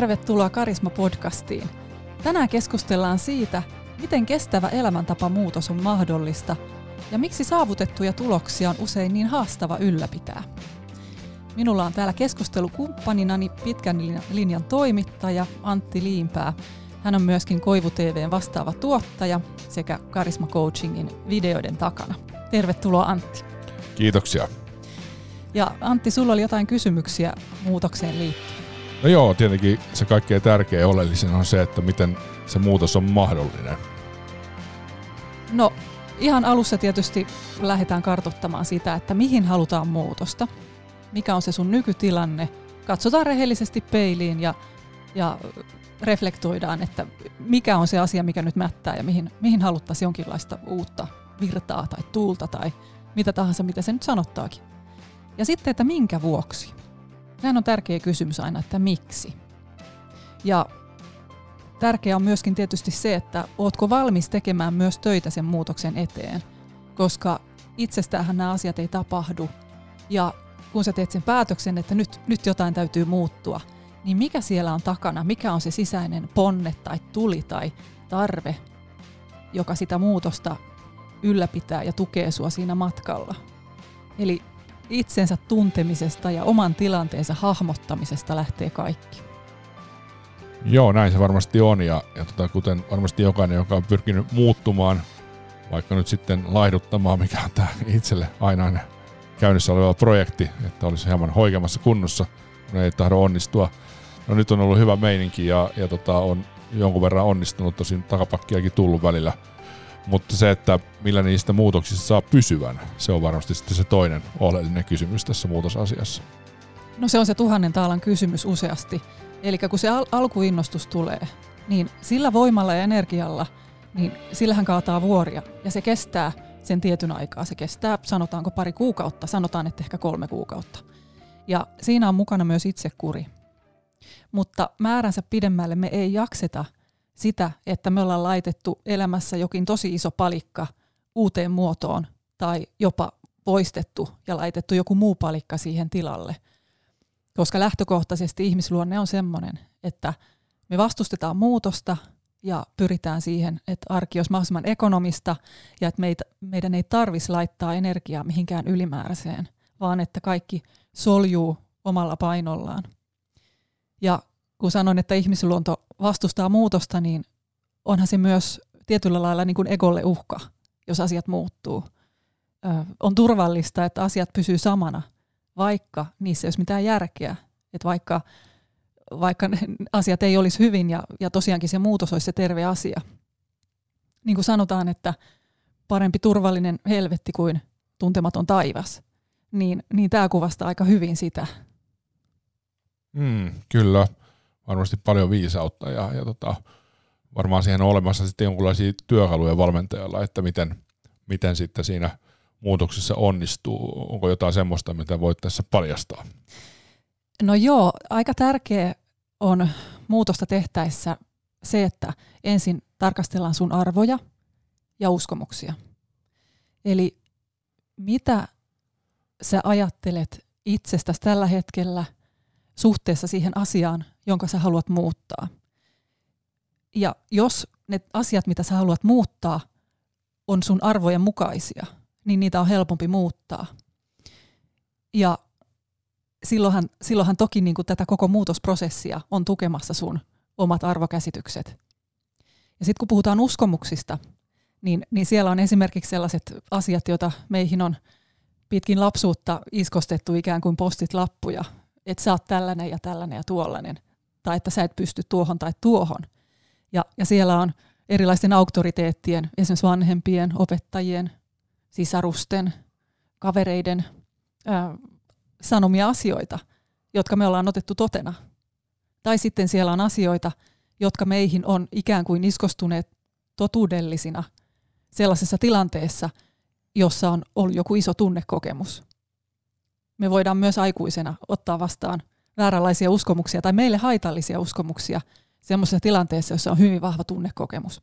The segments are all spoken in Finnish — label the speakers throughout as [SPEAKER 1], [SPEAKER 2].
[SPEAKER 1] tervetuloa Karisma-podcastiin. Tänään keskustellaan siitä, miten kestävä elämäntapa muutos on mahdollista ja miksi saavutettuja tuloksia on usein niin haastava ylläpitää. Minulla on täällä keskustelukumppaninani pitkän linjan toimittaja Antti Liimpää. Hän on myöskin Koivu TVn vastaava tuottaja sekä Karisma Coachingin videoiden takana. Tervetuloa Antti.
[SPEAKER 2] Kiitoksia.
[SPEAKER 1] Ja Antti, sulla oli jotain kysymyksiä muutokseen liittyen.
[SPEAKER 2] No joo, tietenkin se kaikkein tärkeä ja oleellisin on se, että miten se muutos on mahdollinen.
[SPEAKER 1] No ihan alussa tietysti lähdetään kartoittamaan sitä, että mihin halutaan muutosta. Mikä on se sun nykytilanne. Katsotaan rehellisesti peiliin ja, ja reflektoidaan, että mikä on se asia, mikä nyt mättää ja mihin, mihin haluttaisiin jonkinlaista uutta virtaa tai tuulta tai mitä tahansa, mitä se nyt sanottaakin. Ja sitten, että minkä vuoksi. Tämä on tärkeä kysymys aina, että miksi. Ja tärkeää on myöskin tietysti se, että ootko valmis tekemään myös töitä sen muutoksen eteen, koska itsestäänhän nämä asiat ei tapahdu. Ja kun sä teet sen päätöksen, että nyt, nyt jotain täytyy muuttua, niin mikä siellä on takana, mikä on se sisäinen ponne tai tuli tai tarve, joka sitä muutosta ylläpitää ja tukee sua siinä matkalla. Eli itsensä tuntemisesta ja oman tilanteensa hahmottamisesta lähtee kaikki.
[SPEAKER 2] Joo, näin se varmasti on ja, ja tota, kuten varmasti jokainen, joka on pyrkinyt muuttumaan, vaikka nyt sitten laihduttamaan, mikä on tämä itselle aina käynnissä oleva projekti, että olisi hieman hoikemassa kunnossa, kun ei tahdo onnistua. No nyt on ollut hyvä meininki ja, ja tota, on jonkun verran onnistunut, tosin takapakkiakin tullut välillä – mutta se, että millä niistä muutoksista saa pysyvän, se on varmasti sitten se toinen oleellinen kysymys tässä muutosasiassa.
[SPEAKER 1] No se on se tuhannen taalan kysymys useasti. Eli kun se al- alkuinnostus tulee, niin sillä voimalla ja energialla, niin sillähän kaataa vuoria. Ja se kestää sen tietyn aikaa. Se kestää, sanotaanko pari kuukautta, sanotaan, että ehkä kolme kuukautta. Ja siinä on mukana myös itsekuri. Mutta määränsä pidemmälle me ei jakseta – sitä, että me ollaan laitettu elämässä jokin tosi iso palikka uuteen muotoon tai jopa poistettu ja laitettu joku muu palikka siihen tilalle. Koska lähtökohtaisesti ihmisluonne on sellainen, että me vastustetaan muutosta ja pyritään siihen, että arki olisi mahdollisimman ekonomista ja että meitä, meidän ei tarvitsisi laittaa energiaa mihinkään ylimääräiseen, vaan että kaikki soljuu omalla painollaan. Ja kun sanon, että ihmisluonto vastustaa muutosta, niin onhan se myös tietyllä lailla niin kuin egolle uhka, jos asiat muuttuu. Ö, on turvallista, että asiat pysyy samana, vaikka niissä ei olisi mitään järkeä. Että vaikka, vaikka asiat ei olisi hyvin ja, ja tosiaankin se muutos olisi se terve asia. Niin kuin sanotaan, että parempi turvallinen helvetti kuin tuntematon taivas, niin, niin tämä kuvastaa aika hyvin sitä.
[SPEAKER 2] Mm, kyllä varmasti paljon viisautta ja, ja tota, varmaan siihen on olemassa sitten jonkinlaisia työkaluja valmentajalla, että miten, miten sitten siinä muutoksessa onnistuu. Onko jotain semmoista, mitä voit tässä paljastaa?
[SPEAKER 1] No joo, aika tärkeä on muutosta tehtäessä se, että ensin tarkastellaan sun arvoja ja uskomuksia. Eli mitä sä ajattelet itsestäsi tällä hetkellä suhteessa siihen asiaan, jonka sä haluat muuttaa. Ja jos ne asiat, mitä sä haluat muuttaa, on sun arvojen mukaisia, niin niitä on helpompi muuttaa. Ja silloinhan, silloinhan toki niin kuin tätä koko muutosprosessia on tukemassa sun omat arvokäsitykset. Ja sitten kun puhutaan uskomuksista, niin, niin siellä on esimerkiksi sellaiset asiat, joita meihin on pitkin lapsuutta iskostettu ikään kuin postit lappuja, että sä oot tällainen ja tällainen ja tuollainen – tai että sä et pysty tuohon tai tuohon. Ja, ja siellä on erilaisten auktoriteettien, esimerkiksi vanhempien, opettajien, sisarusten, kavereiden ää, sanomia asioita, jotka me ollaan otettu totena. Tai sitten siellä on asioita, jotka meihin on ikään kuin iskostuneet totuudellisina sellaisessa tilanteessa, jossa on ollut joku iso tunnekokemus. Me voidaan myös aikuisena ottaa vastaan vääränlaisia uskomuksia tai meille haitallisia uskomuksia semmoisessa tilanteessa, jossa on hyvin vahva tunnekokemus.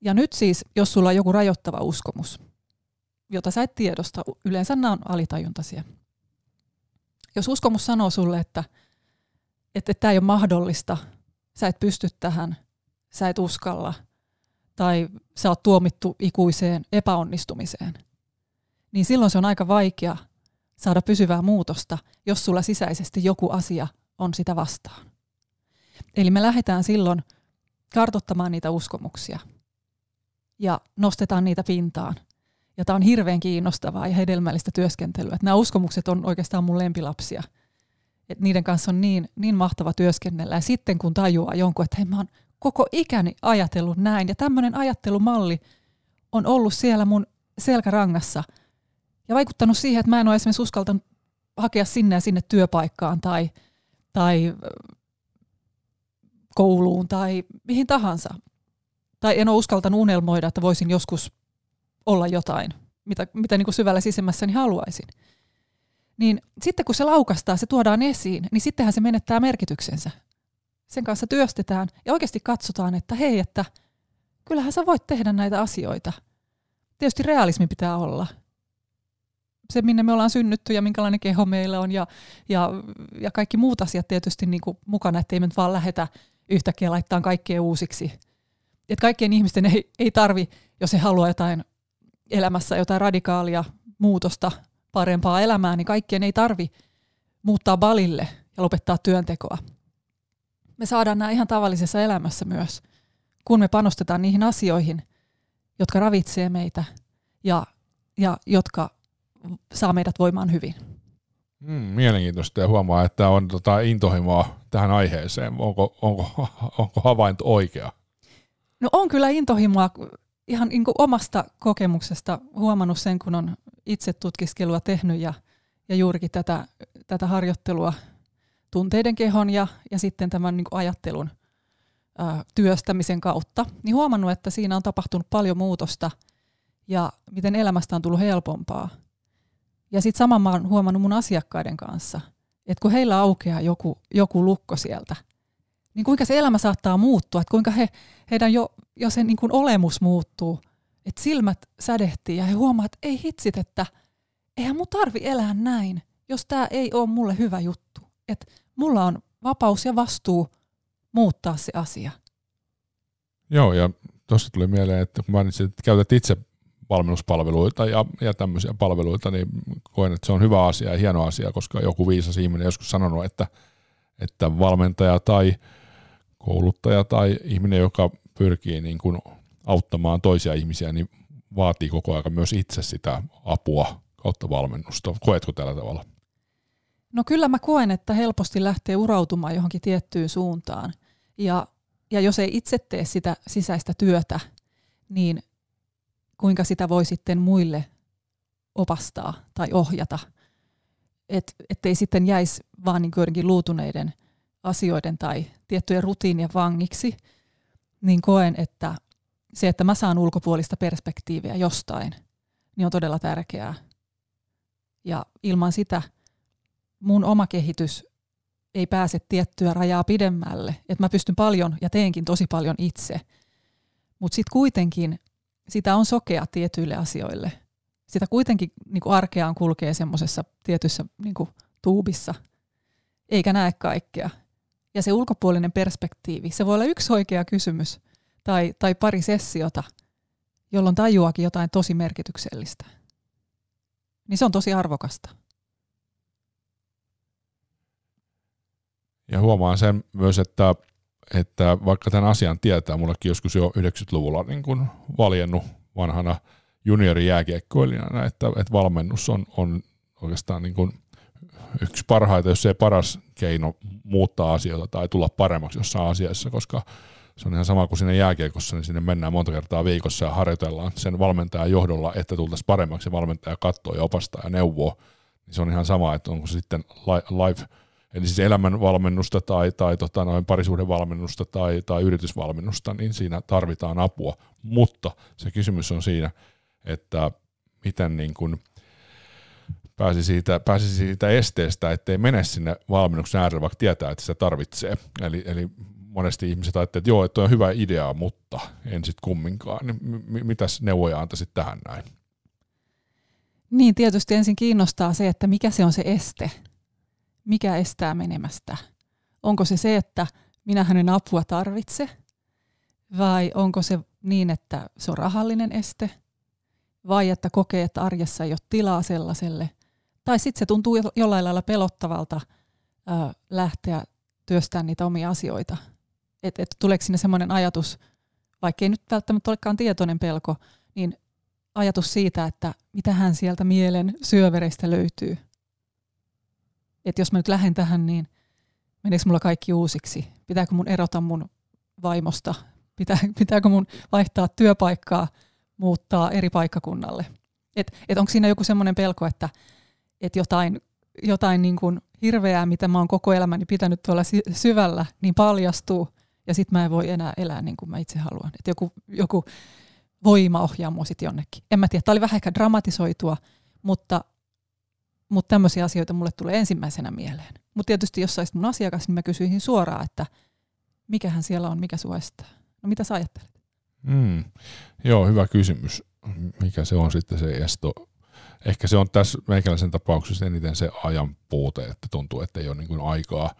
[SPEAKER 1] Ja nyt siis, jos sulla on joku rajoittava uskomus, jota sä et tiedosta, yleensä nämä on alitajuntaisia. Jos uskomus sanoo sulle, että että tämä ei ole mahdollista, sä et pysty tähän, sä et uskalla, tai sä oot tuomittu ikuiseen epäonnistumiseen, niin silloin se on aika vaikea saada pysyvää muutosta, jos sulla sisäisesti joku asia on sitä vastaan. Eli me lähdetään silloin kartottamaan niitä uskomuksia ja nostetaan niitä pintaan. Ja tämä on hirveän kiinnostavaa ja hedelmällistä työskentelyä. Että nämä uskomukset on oikeastaan mun lempilapsia. Et niiden kanssa on niin, niin mahtava työskennellä. Ja sitten kun tajuaa jonkun, että hei mä oon koko ikäni ajatellut näin. Ja tämmöinen ajattelumalli on ollut siellä mun selkärangassa ja vaikuttanut siihen, että mä en ole esimerkiksi uskaltanut hakea sinne ja sinne työpaikkaan tai, tai kouluun tai mihin tahansa. Tai en ole uskaltanut unelmoida, että voisin joskus olla jotain, mitä, mitä niin kuin syvällä sisimmässäni haluaisin. Niin sitten kun se laukastaa, se tuodaan esiin, niin sittenhän se menettää merkityksensä. Sen kanssa työstetään ja oikeasti katsotaan, että hei, että kyllähän sä voit tehdä näitä asioita. Tietysti realismi pitää olla. Se, minne me ollaan synnytty ja minkälainen keho meillä on ja, ja, ja kaikki muut asiat tietysti niin kuin mukana, ettei me nyt vaan lähetä yhtäkkiä laittaa kaikkea uusiksi. Et kaikkien ihmisten ei, ei tarvi, jos he haluaa jotain elämässä, jotain radikaalia muutosta, parempaa elämää, niin kaikkien ei tarvi muuttaa balille ja lopettaa työntekoa. Me saadaan nämä ihan tavallisessa elämässä myös, kun me panostetaan niihin asioihin, jotka ravitsee meitä ja, ja jotka saa meidät voimaan hyvin.
[SPEAKER 2] Mm, mielenkiintoista ja huomaa, että on tota intohimoa tähän aiheeseen. Onko, onko, onko havainto oikea?
[SPEAKER 1] No on kyllä intohimoa ihan niin kuin omasta kokemuksesta huomannut sen, kun on itse tutkiskelua tehnyt ja, ja juurikin tätä, tätä harjoittelua tunteiden kehon ja, ja sitten tämän niin kuin ajattelun ää, työstämisen kautta, niin huomannut, että siinä on tapahtunut paljon muutosta ja miten elämästä on tullut helpompaa. Ja sitten sama mä oon huomannut mun asiakkaiden kanssa, että kun heillä aukeaa joku, joku lukko sieltä, niin kuinka se elämä saattaa muuttua, että kuinka he, heidän jo, jo sen niin kuin olemus muuttuu, että silmät sädehtii ja he huomaavat, että ei hitsit, että eihän mun tarvi elää näin, jos tämä ei ole mulle hyvä juttu. Että mulla on vapaus ja vastuu muuttaa se asia.
[SPEAKER 2] Joo, ja tuossa tuli mieleen, että kun mainitsit, että käytät itse valmennuspalveluita ja, ja tämmöisiä palveluita, niin koen, että se on hyvä asia ja hieno asia, koska joku viisas ihminen joskus sanonut, että, että valmentaja tai kouluttaja tai ihminen, joka pyrkii niin kuin auttamaan toisia ihmisiä, niin vaatii koko ajan myös itse sitä apua kautta valmennusta. Koetko tällä tavalla?
[SPEAKER 1] No kyllä mä koen, että helposti lähtee urautumaan johonkin tiettyyn suuntaan. Ja, ja jos ei itse tee sitä sisäistä työtä, niin kuinka sitä voi sitten muille opastaa tai ohjata. Et, ettei sitten jäisi vaan niin joidenkin luutuneiden asioiden tai tiettyjen rutiinien vangiksi, niin koen, että se, että mä saan ulkopuolista perspektiiviä jostain, niin on todella tärkeää. Ja ilman sitä mun oma kehitys ei pääse tiettyä rajaa pidemmälle. Että mä pystyn paljon ja teenkin tosi paljon itse. Mutta sitten kuitenkin sitä on sokea tietyille asioille. Sitä kuitenkin niin kuin arkeaan kulkee semmoisessa tietyssä niin kuin tuubissa, eikä näe kaikkea. Ja se ulkopuolinen perspektiivi, se voi olla yksi oikea kysymys tai, tai pari sessiota, jolloin tajuakin jotain tosi merkityksellistä. Niin se on tosi arvokasta.
[SPEAKER 2] Ja huomaan sen myös, että, että vaikka tämän asian tietää, mullekin joskus jo 90-luvulla niin kuin valjennut vanhana juniorijääkiekkoilijana, että, että valmennus on, on oikeastaan niin kuin yksi parhaita, jos se paras keino muuttaa asioita tai tulla paremmaksi jossain asiassa, koska se on ihan sama kuin sinne jääkiekossa, niin sinne mennään monta kertaa viikossa ja harjoitellaan sen valmentajan johdolla, että tultaisiin paremmaksi. Valmentaja katsoo ja opastaa ja neuvoo. Niin se on ihan sama, että onko se sitten live, eli siis elämänvalmennusta tai, tai tota, noin parisuhdevalmennusta tai, tai yritysvalmennusta, niin siinä tarvitaan apua. Mutta se kysymys on siinä, että miten niin kuin – pääsi siitä, pääsi siitä esteestä, ettei mene sinne valmennuksen äärelle, vaikka tietää, että sitä tarvitsee. Eli, eli monesti ihmiset ajattelevat, että joo, että on hyvä idea, mutta en sitten kumminkaan. Niin m- mitäs neuvoja antaisit tähän näin?
[SPEAKER 1] Niin, tietysti ensin kiinnostaa se, että mikä se on se este. Mikä estää menemästä. onko se se, että minä hänen apua tarvitse, vai onko se niin, että se on rahallinen este, vai että kokee, että arjessa ei ole tilaa sellaiselle, tai sitten se tuntuu jollain lailla pelottavalta ää, lähteä työstämään niitä omia asioita. Että et tuleeko sinne semmoinen ajatus, vaikka ei nyt välttämättä olekaan tietoinen pelko, niin ajatus siitä, että mitä hän sieltä mielen syövereistä löytyy. Että jos mä nyt lähden tähän, niin meneekö mulla kaikki uusiksi? Pitääkö mun erota mun vaimosta? Pitää, pitääkö mun vaihtaa työpaikkaa, muuttaa eri paikkakunnalle? Et, et onko siinä joku semmoinen pelko, että et jotain, jotain niin kuin hirveää, mitä mä oon koko elämäni pitänyt tuolla syvällä, niin paljastuu ja sitten mä en voi enää elää niin kuin mä itse haluan. Et joku, joku voima ohjaa mua sitten jonnekin. En mä tiedä, tämä oli vähän ehkä dramatisoitua, mutta, mutta tämmöisiä asioita mulle tulee ensimmäisenä mieleen. Mutta tietysti jos saisit mun asiakas, niin mä kysyisin suoraan, että mikähän siellä on, mikä estää. No mitä sä ajattelet?
[SPEAKER 2] Mm. Joo, hyvä kysymys. Mikä se on sitten se esto? Ehkä se on tässä meikäläisen tapauksessa eniten se ajan puute, että tuntuu, että ei ole niin aikaa,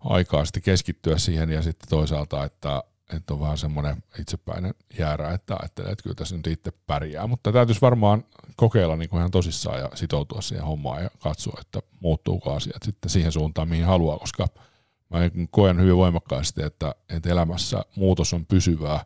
[SPEAKER 2] aikaa sitten keskittyä siihen ja sitten toisaalta, että että on vähän semmoinen itsepäinen jäärä, että ajattelee, että kyllä tässä nyt itse pärjää. Mutta täytyisi varmaan kokeilla niin kuin ihan tosissaan ja sitoutua siihen hommaan ja katsoa, että muuttuuko asiat sitten siihen suuntaan, mihin haluaa, koska mä koen hyvin voimakkaasti, että, että elämässä muutos on pysyvää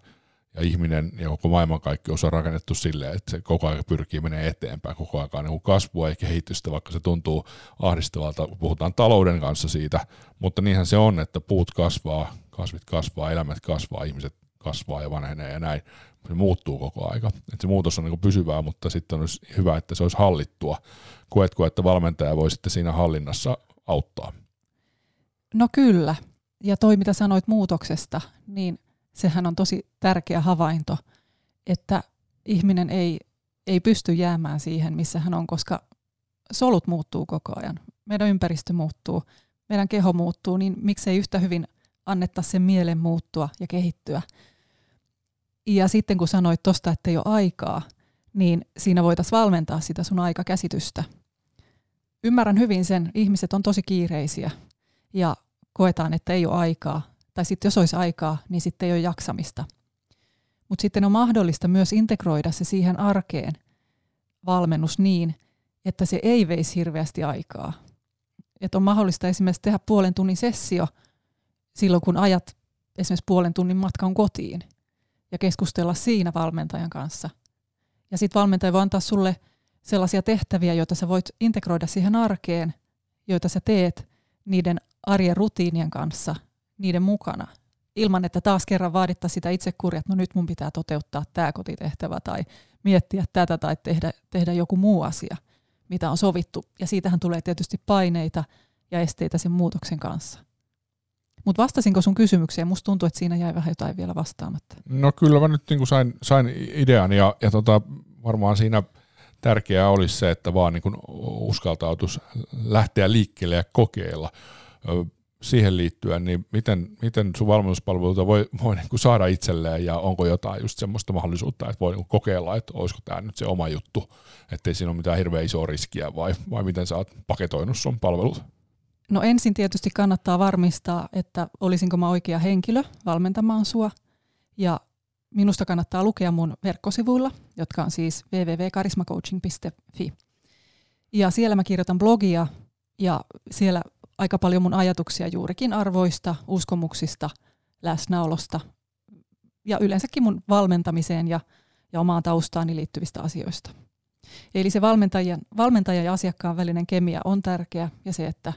[SPEAKER 2] ja ihminen ja koko maailmankaikkeus on rakennettu silleen, että se koko ajan pyrkii menemään eteenpäin, koko ajan niin kasvua ja kehitystä, vaikka se tuntuu ahdistavalta, puhutaan talouden kanssa siitä, mutta niinhän se on, että puut kasvaa, kasvit kasvaa, elämät kasvaa, ihmiset kasvaa ja vanhenee ja näin. Se muuttuu koko aika. Et se muutos on niin pysyvää, mutta sitten olisi hyvä, että se olisi hallittua. Koetko, että valmentaja voi sitten siinä hallinnassa auttaa?
[SPEAKER 1] No kyllä. Ja toi, mitä sanoit muutoksesta, niin sehän on tosi tärkeä havainto, että ihminen ei, ei pysty jäämään siihen, missä hän on, koska solut muuttuu koko ajan. Meidän ympäristö muuttuu, meidän keho muuttuu, niin miksei yhtä hyvin – annetta sen mielen muuttua ja kehittyä. Ja sitten kun sanoit tuosta, että ei ole aikaa, niin siinä voitaisiin valmentaa sitä sun aikakäsitystä. Ymmärrän hyvin sen, ihmiset on tosi kiireisiä ja koetaan, että ei ole aikaa. Tai sitten jos olisi aikaa, niin sitten ei ole jaksamista. Mutta sitten on mahdollista myös integroida se siihen arkeen valmennus niin, että se ei veisi hirveästi aikaa. Että on mahdollista esimerkiksi tehdä puolen tunnin sessio – silloin, kun ajat esimerkiksi puolen tunnin matkan kotiin ja keskustella siinä valmentajan kanssa. Ja sitten valmentaja voi antaa sulle sellaisia tehtäviä, joita sä voit integroida siihen arkeen, joita sä teet niiden arjen rutiinien kanssa, niiden mukana, ilman että taas kerran vaadittaisiin sitä itsekuria, että no nyt mun pitää toteuttaa tämä kotitehtävä tai miettiä tätä tai tehdä, tehdä joku muu asia, mitä on sovittu. Ja siitähän tulee tietysti paineita ja esteitä sen muutoksen kanssa. Mutta vastasinko sun kysymykseen? Musta tuntuu, että siinä jäi vähän jotain vielä vastaamatta.
[SPEAKER 2] No kyllä mä nyt niin sain, sain idean ja, ja tota, varmaan siinä tärkeää olisi se, että vaan niin uskaltautus lähteä liikkeelle ja kokeilla. Siihen liittyen, niin miten, miten sun valmennuspalveluita voi, voi niin kuin saada itselleen ja onko jotain just semmoista mahdollisuutta, että voi niin kokeilla, että olisiko tämä nyt se oma juttu, ettei siinä ole mitään hirveän isoa riskiä vai, vai miten sä oot paketoinut sun palvelut?
[SPEAKER 1] No ensin tietysti kannattaa varmistaa, että olisinko mä oikea henkilö valmentamaan sua. Ja minusta kannattaa lukea mun verkkosivuilla, jotka on siis www.karismacoaching.fi. Ja siellä mä kirjoitan blogia ja siellä aika paljon mun ajatuksia juurikin arvoista, uskomuksista, läsnäolosta ja yleensäkin mun valmentamiseen ja, ja omaan taustaani liittyvistä asioista. Eli se valmentajan, valmentajan ja asiakkaan välinen kemia on tärkeä ja se, että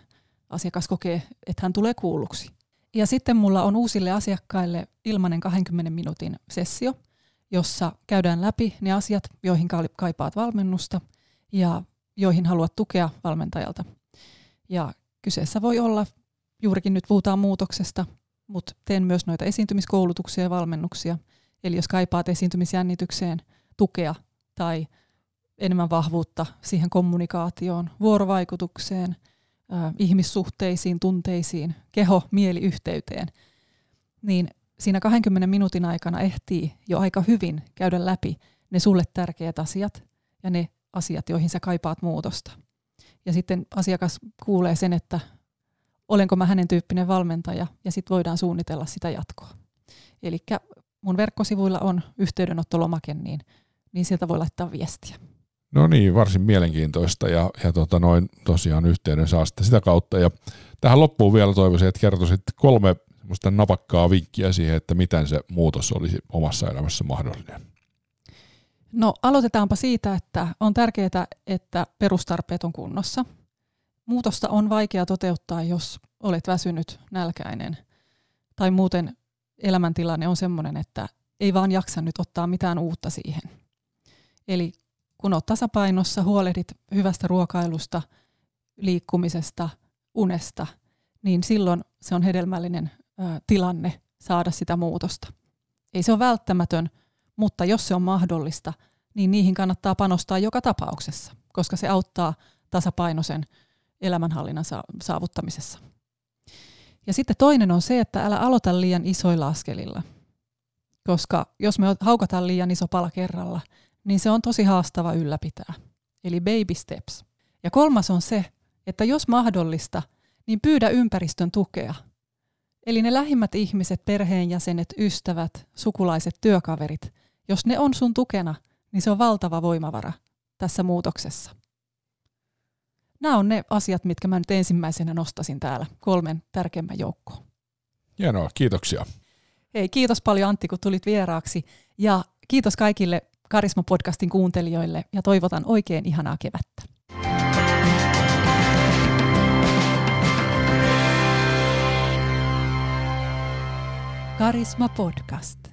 [SPEAKER 1] asiakas kokee, että hän tulee kuulluksi. Ja sitten mulla on uusille asiakkaille ilmainen 20 minuutin sessio, jossa käydään läpi ne asiat, joihin kaipaat valmennusta ja joihin haluat tukea valmentajalta. Ja kyseessä voi olla, juurikin nyt puhutaan muutoksesta, mutta teen myös noita esiintymiskoulutuksia ja valmennuksia. Eli jos kaipaat esiintymisjännitykseen tukea tai enemmän vahvuutta siihen kommunikaatioon, vuorovaikutukseen – ihmissuhteisiin, tunteisiin, keho-mieliyhteyteen, niin siinä 20 minuutin aikana ehtii jo aika hyvin käydä läpi ne sulle tärkeät asiat ja ne asiat, joihin sä kaipaat muutosta. Ja sitten asiakas kuulee sen, että olenko mä hänen tyyppinen valmentaja ja sitten voidaan suunnitella sitä jatkoa. Eli mun verkkosivuilla on yhteydenottolomake, niin, niin sieltä voi laittaa viestiä.
[SPEAKER 2] No niin, varsin mielenkiintoista ja, ja tota noin tosiaan yhteyden saa sitä, sitä kautta. Ja tähän loppuun vielä toivoisin, että kertoisit kolme napakkaa vinkkiä siihen, että miten se muutos olisi omassa elämässä mahdollinen.
[SPEAKER 1] No aloitetaanpa siitä, että on tärkeää, että perustarpeet on kunnossa. Muutosta on vaikea toteuttaa, jos olet väsynyt, nälkäinen tai muuten elämäntilanne on sellainen, että ei vaan jaksa nyt ottaa mitään uutta siihen. Eli kun olet tasapainossa, huolehdit hyvästä ruokailusta, liikkumisesta, unesta, niin silloin se on hedelmällinen tilanne saada sitä muutosta. Ei se ole välttämätön, mutta jos se on mahdollista, niin niihin kannattaa panostaa joka tapauksessa, koska se auttaa tasapainoisen elämänhallinnan saavuttamisessa. Ja sitten toinen on se, että älä aloita liian isoilla askelilla. Koska jos me haukataan liian iso pala kerralla, niin se on tosi haastava ylläpitää. Eli baby steps. Ja kolmas on se, että jos mahdollista, niin pyydä ympäristön tukea. Eli ne lähimmät ihmiset, perheenjäsenet, ystävät, sukulaiset, työkaverit, jos ne on sun tukena, niin se on valtava voimavara tässä muutoksessa. Nämä on ne asiat, mitkä mä nyt ensimmäisenä nostasin täällä kolmen tärkeimmän joukkoon.
[SPEAKER 2] Hienoa, kiitoksia.
[SPEAKER 1] Hei, kiitos paljon Antti, kun tulit vieraaksi. Ja kiitos kaikille Karisma-podcastin kuuntelijoille ja toivotan oikein ihanaa kevättä. Karisma Podcast.